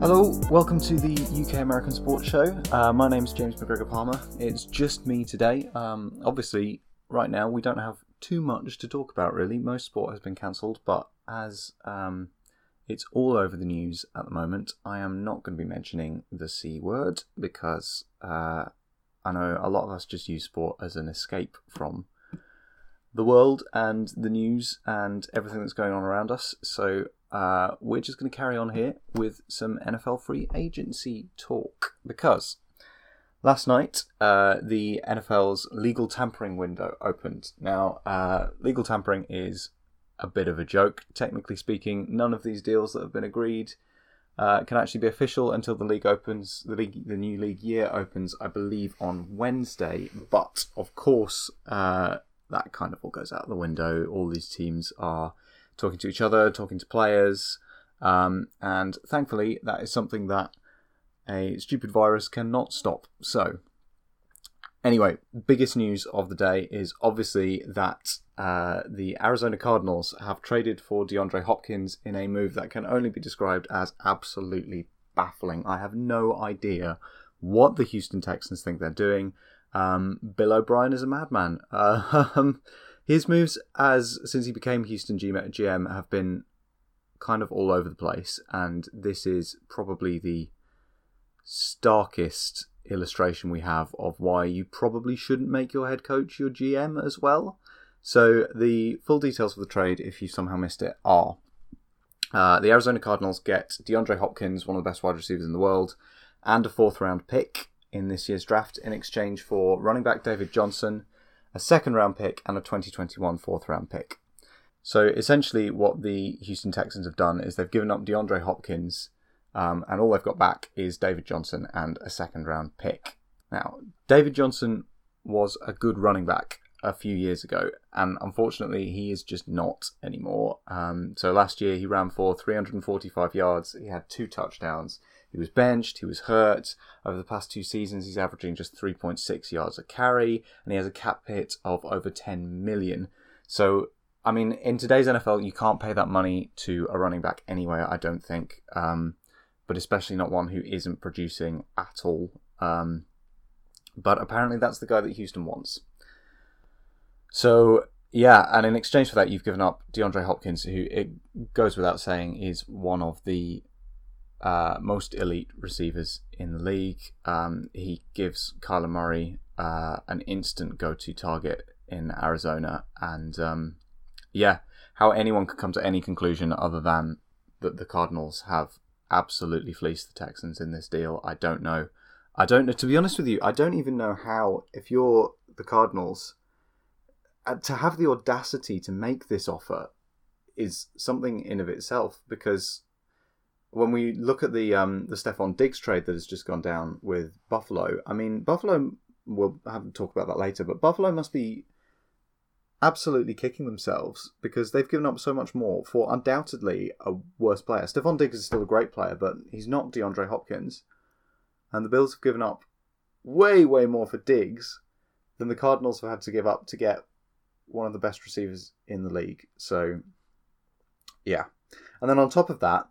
Hello, welcome to the UK American Sports Show. Uh, my is James McGregor Palmer. It's just me today. Um, obviously, right now we don't have too much to talk about really. Most sport has been cancelled, but as um, it's all over the news at the moment, I am not going to be mentioning the C word because uh, I know a lot of us just use sport as an escape from the world and the news and everything that's going on around us. So uh, we're just going to carry on here with some NFL free agency talk because last night uh, the NFL's legal tampering window opened. Now, uh, legal tampering is a bit of a joke. Technically speaking, none of these deals that have been agreed. Uh, can actually be official until the league opens. The league, the new league year opens, I believe, on Wednesday. But of course, uh, that kind of all goes out the window. All these teams are talking to each other, talking to players, um, and thankfully, that is something that a stupid virus cannot stop. So, anyway, biggest news of the day is obviously that uh, the Arizona Cardinals have traded for DeAndre Hopkins in a move that can only be described as absolutely baffling. I have no idea what the Houston Texans think they're doing. Um, Bill O'Brien is a madman. Uh, his moves as since he became Houston GM have been kind of all over the place, and this is probably the starkest illustration we have of why you probably shouldn't make your head coach your GM as well. So the full details of the trade, if you somehow missed it, are uh, the Arizona Cardinals get DeAndre Hopkins, one of the best wide receivers in the world, and a fourth round pick in this year's draft in exchange for running back David Johnson, a second round pick, and a 2021 fourth round pick. So essentially, what the Houston Texans have done is they've given up DeAndre Hopkins, um, and all they've got back is David Johnson and a second round pick. Now, David Johnson was a good running back a few years ago, and unfortunately, he is just not anymore. Um, so last year, he ran for 345 yards, he had two touchdowns. He was benched, he was hurt. Over the past two seasons, he's averaging just 3.6 yards a carry, and he has a cap hit of over 10 million. So, I mean, in today's NFL, you can't pay that money to a running back anyway, I don't think, um, but especially not one who isn't producing at all. Um, but apparently, that's the guy that Houston wants. So, yeah, and in exchange for that, you've given up DeAndre Hopkins, who it goes without saying is one of the uh, most elite receivers in the league. Um, he gives Kyler Murray uh, an instant go-to target in Arizona, and um, yeah, how anyone could come to any conclusion other than that the Cardinals have absolutely fleeced the Texans in this deal, I don't know. I don't know. To be honest with you, I don't even know how. If you're the Cardinals, uh, to have the audacity to make this offer is something in of itself because when we look at the um, the Stefon Diggs trade that has just gone down with Buffalo, I mean Buffalo. We'll have to talk about that later, but Buffalo must be absolutely kicking themselves because they've given up so much more for undoubtedly a worse player. Stefon Diggs is still a great player, but he's not DeAndre Hopkins, and the Bills have given up way way more for Diggs than the Cardinals have had to give up to get one of the best receivers in the league. So, yeah. And then on top of that,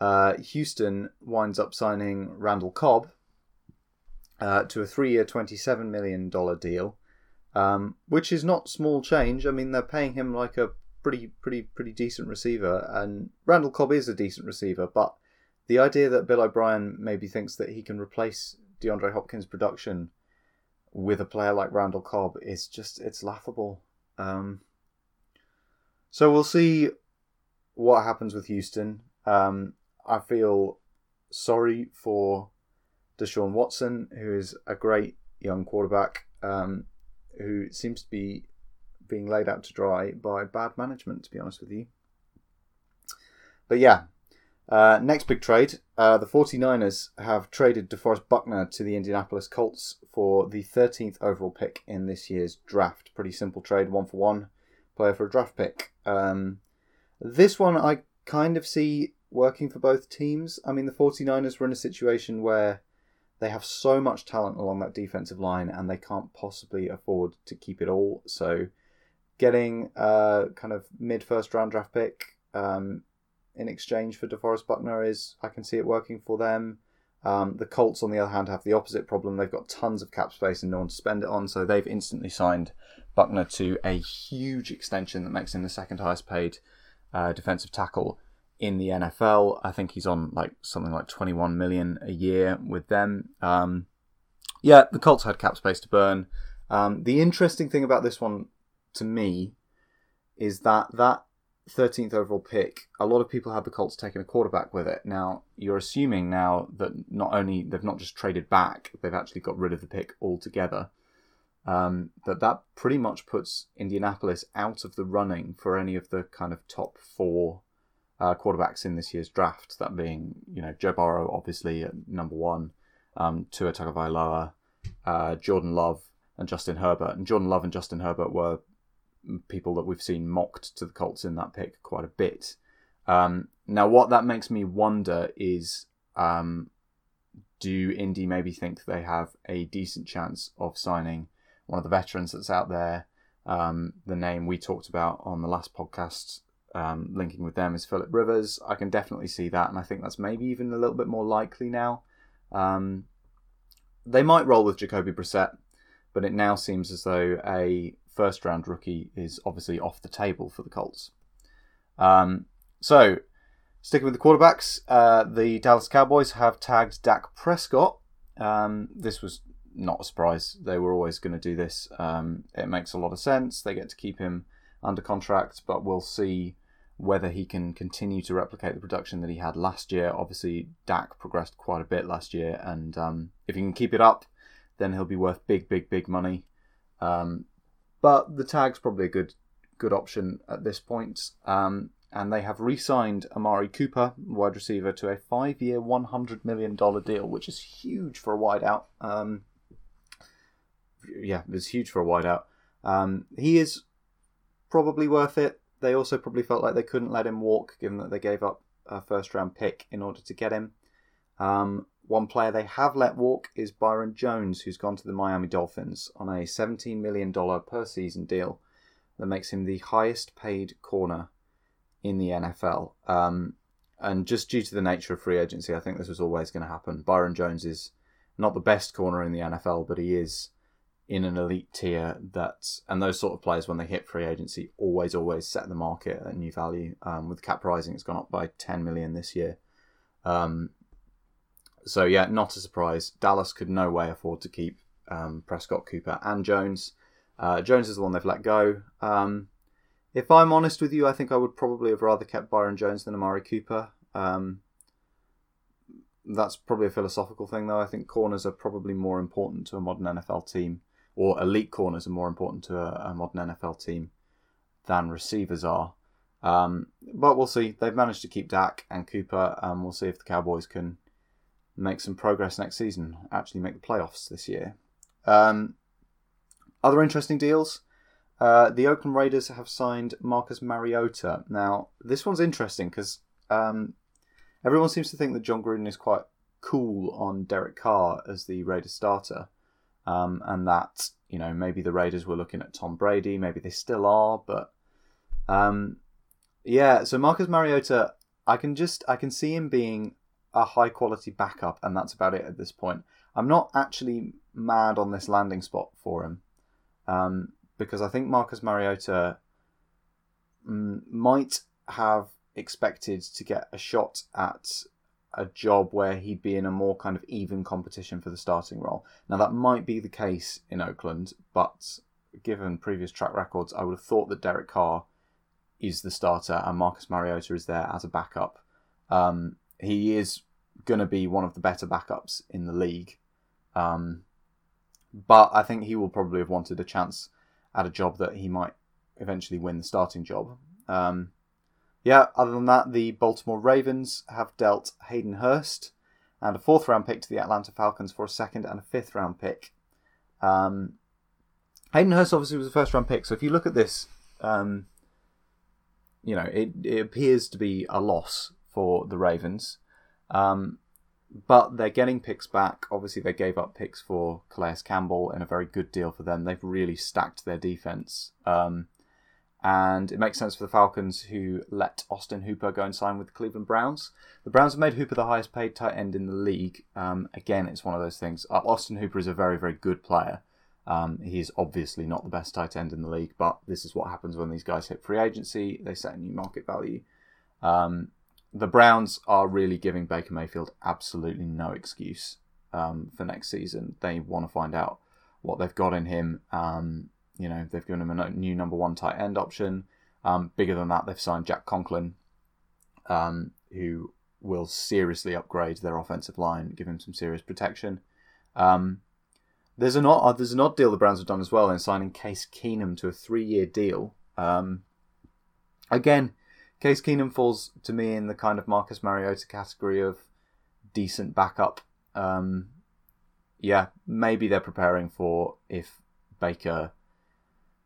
uh, Houston winds up signing Randall Cobb uh, to a three-year, twenty-seven million dollar deal, um, which is not small change. I mean, they're paying him like a pretty, pretty, pretty decent receiver, and Randall Cobb is a decent receiver. But the idea that Bill O'Brien maybe thinks that he can replace DeAndre Hopkins' production with a player like Randall Cobb is just it's laughable. Um, so we'll see what happens with Houston. Um, I feel sorry for Deshaun Watson, who is a great young quarterback um, who seems to be being laid out to dry by bad management, to be honest with you. But yeah, uh, next big trade. Uh, the 49ers have traded DeForest Buckner to the Indianapolis Colts for the 13th overall pick in this year's draft. Pretty simple trade, one for one, player for a draft pick. Um, this one I kind of see working for both teams. I mean, the 49ers were in a situation where they have so much talent along that defensive line and they can't possibly afford to keep it all. So, getting a kind of mid first round draft pick um, in exchange for DeForest Buckner is I can see it working for them. Um, the Colts, on the other hand, have the opposite problem. They've got tons of cap space and no one to spend it on, so they've instantly signed Buckner to a huge extension that makes him the second highest paid uh, defensive tackle in the NFL. I think he's on like something like 21 million a year with them. Um, yeah, the Colts had cap space to burn. Um, the interesting thing about this one to me is that that 13th overall pick, a lot of people have the Colts taking a quarterback with it. Now, you're assuming now that not only they've not just traded back, they've actually got rid of the pick altogether. Um, that that pretty much puts Indianapolis out of the running for any of the kind of top four uh, quarterbacks in this year's draft. That being, you know, Joe Burrow obviously at number one, um, Tua Tagovailoa, uh, Jordan Love, and Justin Herbert. And Jordan Love and Justin Herbert were people that we've seen mocked to the Colts in that pick quite a bit. Um, now, what that makes me wonder is um, do Indy maybe think they have a decent chance of signing one of the veterans that's out there? Um, the name we talked about on the last podcast, um, linking with them, is Philip Rivers. I can definitely see that, and I think that's maybe even a little bit more likely now. Um, they might roll with Jacoby Brissett, but it now seems as though a first round rookie is obviously off the table for the Colts. Um, so, sticking with the quarterbacks, uh, the Dallas Cowboys have tagged Dak Prescott. Um, this was not a surprise. They were always going to do this. Um, it makes a lot of sense. They get to keep him under contract, but we'll see whether he can continue to replicate the production that he had last year. Obviously, Dak progressed quite a bit last year, and um, if he can keep it up, then he'll be worth big, big, big money. Um, but the tag's probably a good good option at this point. Um, and they have re-signed Amari Cooper, wide receiver, to a five-year, one hundred million dollar deal, which is huge for a wideout. Um, yeah, it's huge for a wideout. Um, he is probably worth it. They also probably felt like they couldn't let him walk, given that they gave up a first-round pick in order to get him. Um, one player they have let walk is Byron Jones, who's gone to the Miami Dolphins on a $17 million per season deal that makes him the highest paid corner in the NFL. Um, and just due to the nature of free agency, I think this was always going to happen. Byron Jones is not the best corner in the NFL, but he is in an elite tier that and those sort of players when they hit free agency always always set the market at new value um, with cap rising it's gone up by 10 million this year um, so yeah, not a surprise. Dallas could no way afford to keep um, Prescott, Cooper, and Jones. Uh, Jones is the one they've let go. Um, if I'm honest with you, I think I would probably have rather kept Byron Jones than Amari Cooper. Um, that's probably a philosophical thing, though. I think corners are probably more important to a modern NFL team, or elite corners are more important to a, a modern NFL team than receivers are. Um, but we'll see. They've managed to keep Dak and Cooper, and we'll see if the Cowboys can make some progress next season, actually make the playoffs this year. Um, other interesting deals. Uh, the Oakland Raiders have signed Marcus Mariota. Now, this one's interesting because um, everyone seems to think that Jon Gruden is quite cool on Derek Carr as the Raiders starter, um, and that you know maybe the Raiders were looking at Tom Brady, maybe they still are, but um, yeah. So Marcus Mariota, I can just I can see him being a high quality backup, and that's about it at this point. I'm not actually mad on this landing spot for him um, because I think Marcus Mariota mm, might have expected to get a shot at a job where he'd be in a more kind of even competition for the starting role. Now, that might be the case in Oakland, but given previous track records, I would have thought that Derek Carr is the starter and Marcus Mariota is there as a backup. Um, he is going to be one of the better backups in the league. Um, but I think he will probably have wanted a chance at a job that he might eventually win the starting job. Um, yeah, other than that, the Baltimore Ravens have dealt Hayden Hurst and a fourth round pick to the Atlanta Falcons for a second and a fifth round pick. Um, Hayden Hurst obviously was a first round pick, so if you look at this, um, you know, it, it appears to be a loss for the Ravens. Um, but they're getting picks back. Obviously, they gave up picks for Calais Campbell and a very good deal for them. They've really stacked their defense. Um, and it makes sense for the Falcons who let Austin Hooper go and sign with the Cleveland Browns. The Browns have made Hooper the highest paid tight end in the league. Um, again, it's one of those things. Uh, Austin Hooper is a very, very good player. Um, he's obviously not the best tight end in the league, but this is what happens when these guys hit free agency. They set a new market value. Um, the Browns are really giving Baker Mayfield absolutely no excuse um, for next season. They want to find out what they've got in him. Um, you know, they've given him a new number one tight end option. Um, bigger than that, they've signed Jack Conklin, um, who will seriously upgrade their offensive line, give him some serious protection. Um, there's an odd, uh, there's an odd deal the Browns have done as well in signing Case Keenum to a three year deal. Um, again, Case Keenum falls to me in the kind of Marcus Mariota category of decent backup. Um, yeah, maybe they're preparing for if Baker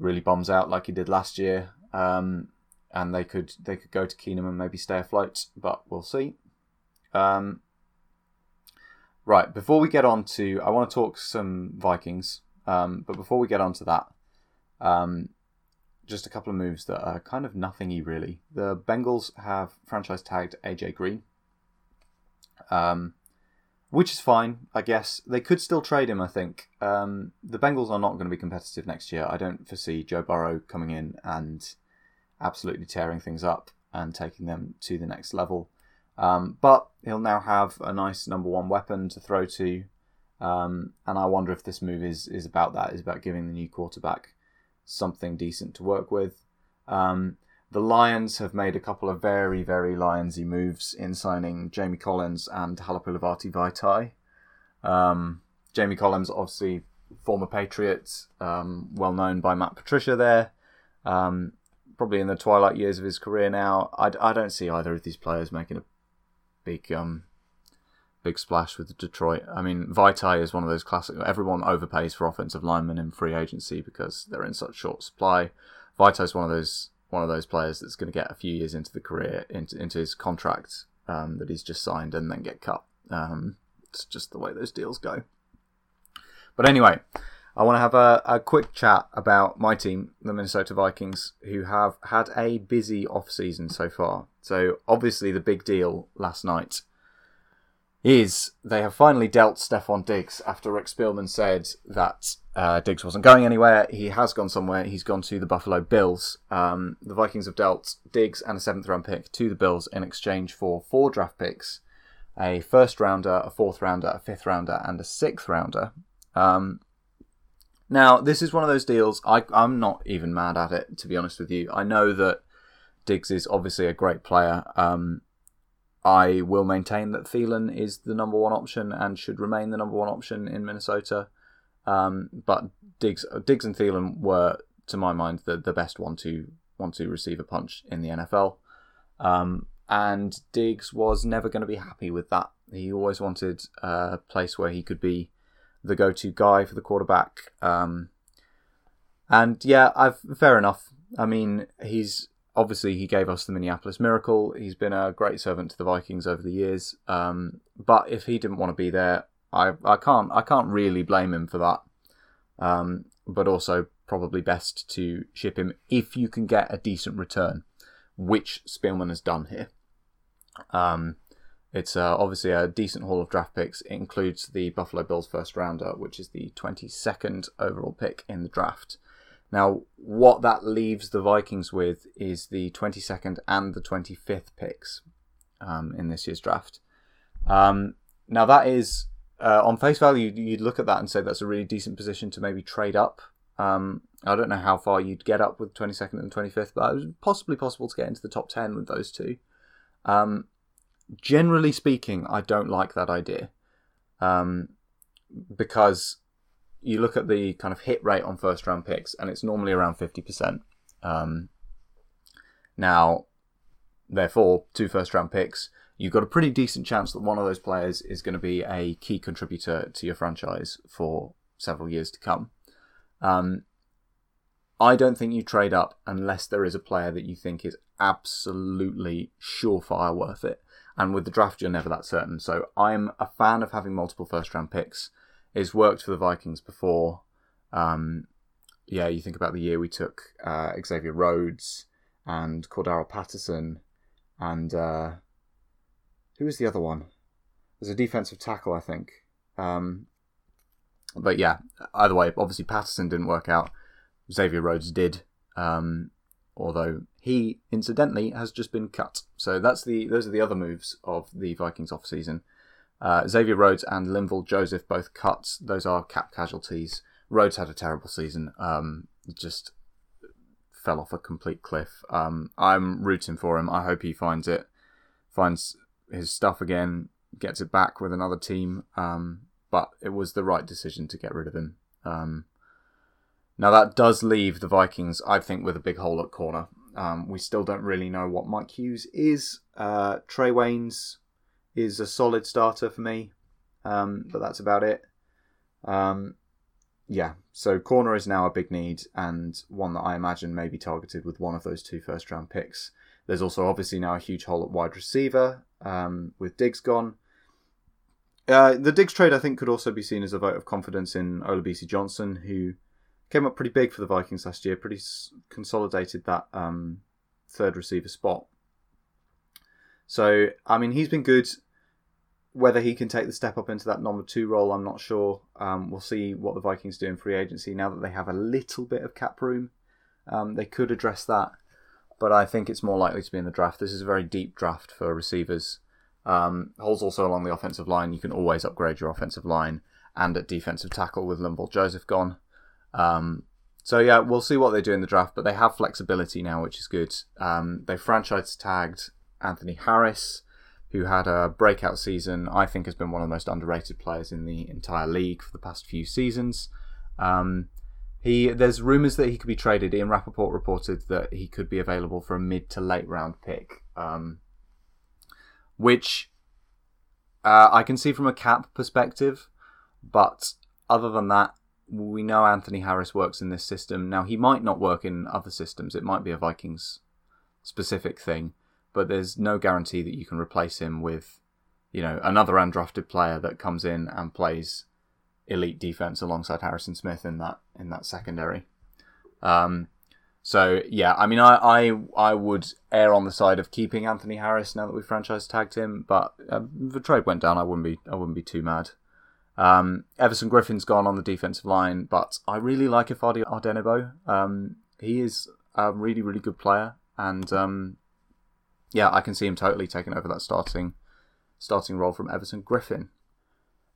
really bombs out like he did last year, um, and they could they could go to Keenum and maybe stay afloat, but we'll see. Um, right, before we get on to, I want to talk some Vikings, um, but before we get on to that, um, just a couple of moves that are kind of nothingy really. The Bengals have franchise tagged AJ Green. Um, which is fine, I guess. They could still trade him, I think. Um, the Bengals are not going to be competitive next year. I don't foresee Joe Burrow coming in and absolutely tearing things up and taking them to the next level. Um, but he'll now have a nice number one weapon to throw to. Um, and I wonder if this move is, is about that, is about giving the new quarterback something decent to work with. Um, the Lions have made a couple of very, very Lionsy moves in signing Jamie Collins and Halapoulivaati Vaitai. Um, Jamie Collins, obviously former Patriot, um, well known by Matt Patricia there. Um, probably in the twilight years of his career now. I, I don't see either of these players making a big um, big splash with Detroit. I mean, Vaitai is one of those classic. Everyone overpays for offensive linemen in free agency because they're in such short supply. Vaitai is one of those one of those players that's going to get a few years into the career, into, into his contract um, that he's just signed and then get cut. Um, it's just the way those deals go. But anyway, I want to have a, a quick chat about my team, the Minnesota Vikings, who have had a busy off season so far. So obviously the big deal last night is they have finally dealt Stefon Diggs after Rick Spielman said that uh, Diggs wasn't going anywhere. He has gone somewhere. He's gone to the Buffalo Bills. Um, the Vikings have dealt Diggs and a seventh round pick to the Bills in exchange for four draft picks, a first rounder, a fourth rounder, a fifth rounder, and a sixth rounder. Um, now, this is one of those deals. I, I'm not even mad at it, to be honest with you. I know that Diggs is obviously a great player. Um, I will maintain that Thielen is the number one option and should remain the number one option in Minnesota. Um, but Diggs, Diggs and Thielen were, to my mind, the, the best one to one to receive a punch in the NFL. Um, and Diggs was never going to be happy with that. He always wanted a place where he could be the go-to guy for the quarterback. Um, and yeah, I've fair enough. I mean, he's obviously he gave us the Minneapolis Miracle. He's been a great servant to the Vikings over the years. Um, but if he didn't want to be there, I I can't I can't really blame him for that. Um, but also probably best to ship him if you can get a decent return, which Spielman has done here. Um, it's uh, obviously a decent haul of draft picks. It includes the Buffalo Bills first rounder, which is the 22nd overall pick in the draft. Now, what that leaves the Vikings with is the 22nd and the 25th picks um, in this year's draft. Um, now, that is, uh, on face value, you'd look at that and say that's a really decent position to maybe trade up. Um, I don't know how far you'd get up with 22nd and 25th, but it was possibly possible to get into the top 10 with those two. Um, generally speaking, I don't like that idea um, because you look at the kind of hit rate on first round picks, and it's normally around 50%. Um, now, therefore, two first round picks, you've got a pretty decent chance that one of those players is going to be a key contributor to your franchise for several years to come. Um, I don't think you trade up unless there is a player that you think is absolutely surefire worth it. And with the draft, you're never that certain. So I'm a fan of having multiple first round picks. It's worked for the Vikings before. Um, yeah, you think about the year we took uh, Xavier Rhodes and Cordarrelle Patterson, and uh, who was the other one? There's a defensive tackle, I think. Um, but yeah, either way, obviously Patterson didn't work out. Xavier Rhodes did, um, although he incidentally has just been cut. So that's the those are the other moves of the Vikings off season. Uh, Xavier Rhodes and Linval Joseph both cut. Those are cap casualties. Rhodes had a terrible season. Um, just fell off a complete cliff. Um, I'm rooting for him. I hope he finds it, finds his stuff again, gets it back with another team. Um, but it was the right decision to get rid of him. Um, now that does leave the Vikings, I think, with a big hole at corner. Um, we still don't really know what Mike Hughes is. Uh, Trae Waynes is a solid starter for me, um, but that's about it. Um, yeah, so corner is now a big need and one that I imagine may be targeted with one of those two first round picks. There's also obviously now a huge hole at wide receiver um, with Diggs gone. Uh, the Diggs trade, I think, could also be seen as a vote of confidence in Olabisi Johnson, who came up pretty big for the Vikings last year, pretty consolidated that um, third receiver spot. So, I mean, he's been good. Whether he can take the step up into that number two role, I'm not sure. Um, we'll see what the Vikings do in free agency now that they have a little bit of cap room. Um, they could address that, but I think it's more likely to be in the draft. This is a very deep draft for receivers. Um, holes also along the offensive line. You can always upgrade your offensive line, and at defensive tackle with Linval Joseph gone. Um, so yeah, we'll see what they do in the draft, but they have flexibility now, which is good. Um, they franchise tagged Anthony Harris, who had a breakout season. I think has been one of the most underrated players in the entire league for the past few seasons. Um, he there's rumours that he could be traded. Ian Rapoport reported that he could be available for a mid to late round pick, um, which uh, I can see from a cap perspective. But other than that, we know Anthony Harris works in this system. Now he might not work in other systems. It might be a Vikings specific thing but there's no guarantee that you can replace him with, you know, another undrafted player that comes in and plays elite defense alongside Harrison Smith in that in that secondary. Um, so yeah, I mean, I, I I would err on the side of keeping Anthony Harris now that we franchise tagged him, but uh, the trade went down, I wouldn't be I wouldn't be too mad. Um, Everson Griffen's gone on the defensive line, but I really like Ifeadi Odenigbo. Um, he is a really really good player, and um, yeah, I can see him totally taking over that starting starting role from Everson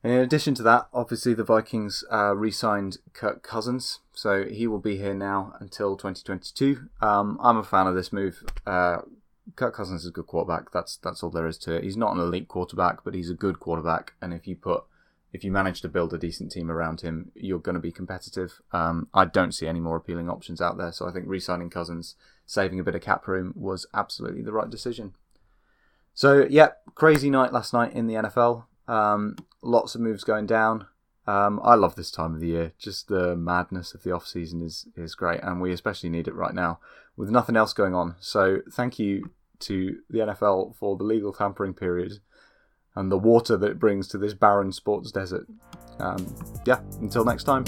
Griffen. in addition to that, obviously the Vikings uh, re-signed Kirk Cousins, so he will be here now until 2022. Um, I'm a fan of this move. Uh, Kirk Cousins is a good quarterback. That's that's all there is to it. He's not an elite quarterback, but he's a good quarterback. And if you put if you manage to build a decent team around him, you're going to be competitive. Um, I don't see any more appealing options out there, so I think re-signing Cousins, saving a bit of cap room, was absolutely the right decision. So yeah, crazy night last night in the NFL. Um, lots of moves going down. Um, I love this time of the year. Just the madness of the off season is is great, and we especially need it right now with nothing else going on. So thank you to the NFL for the legal tampering period and the water that it brings to this barren sports desert. Um, yeah, until next time.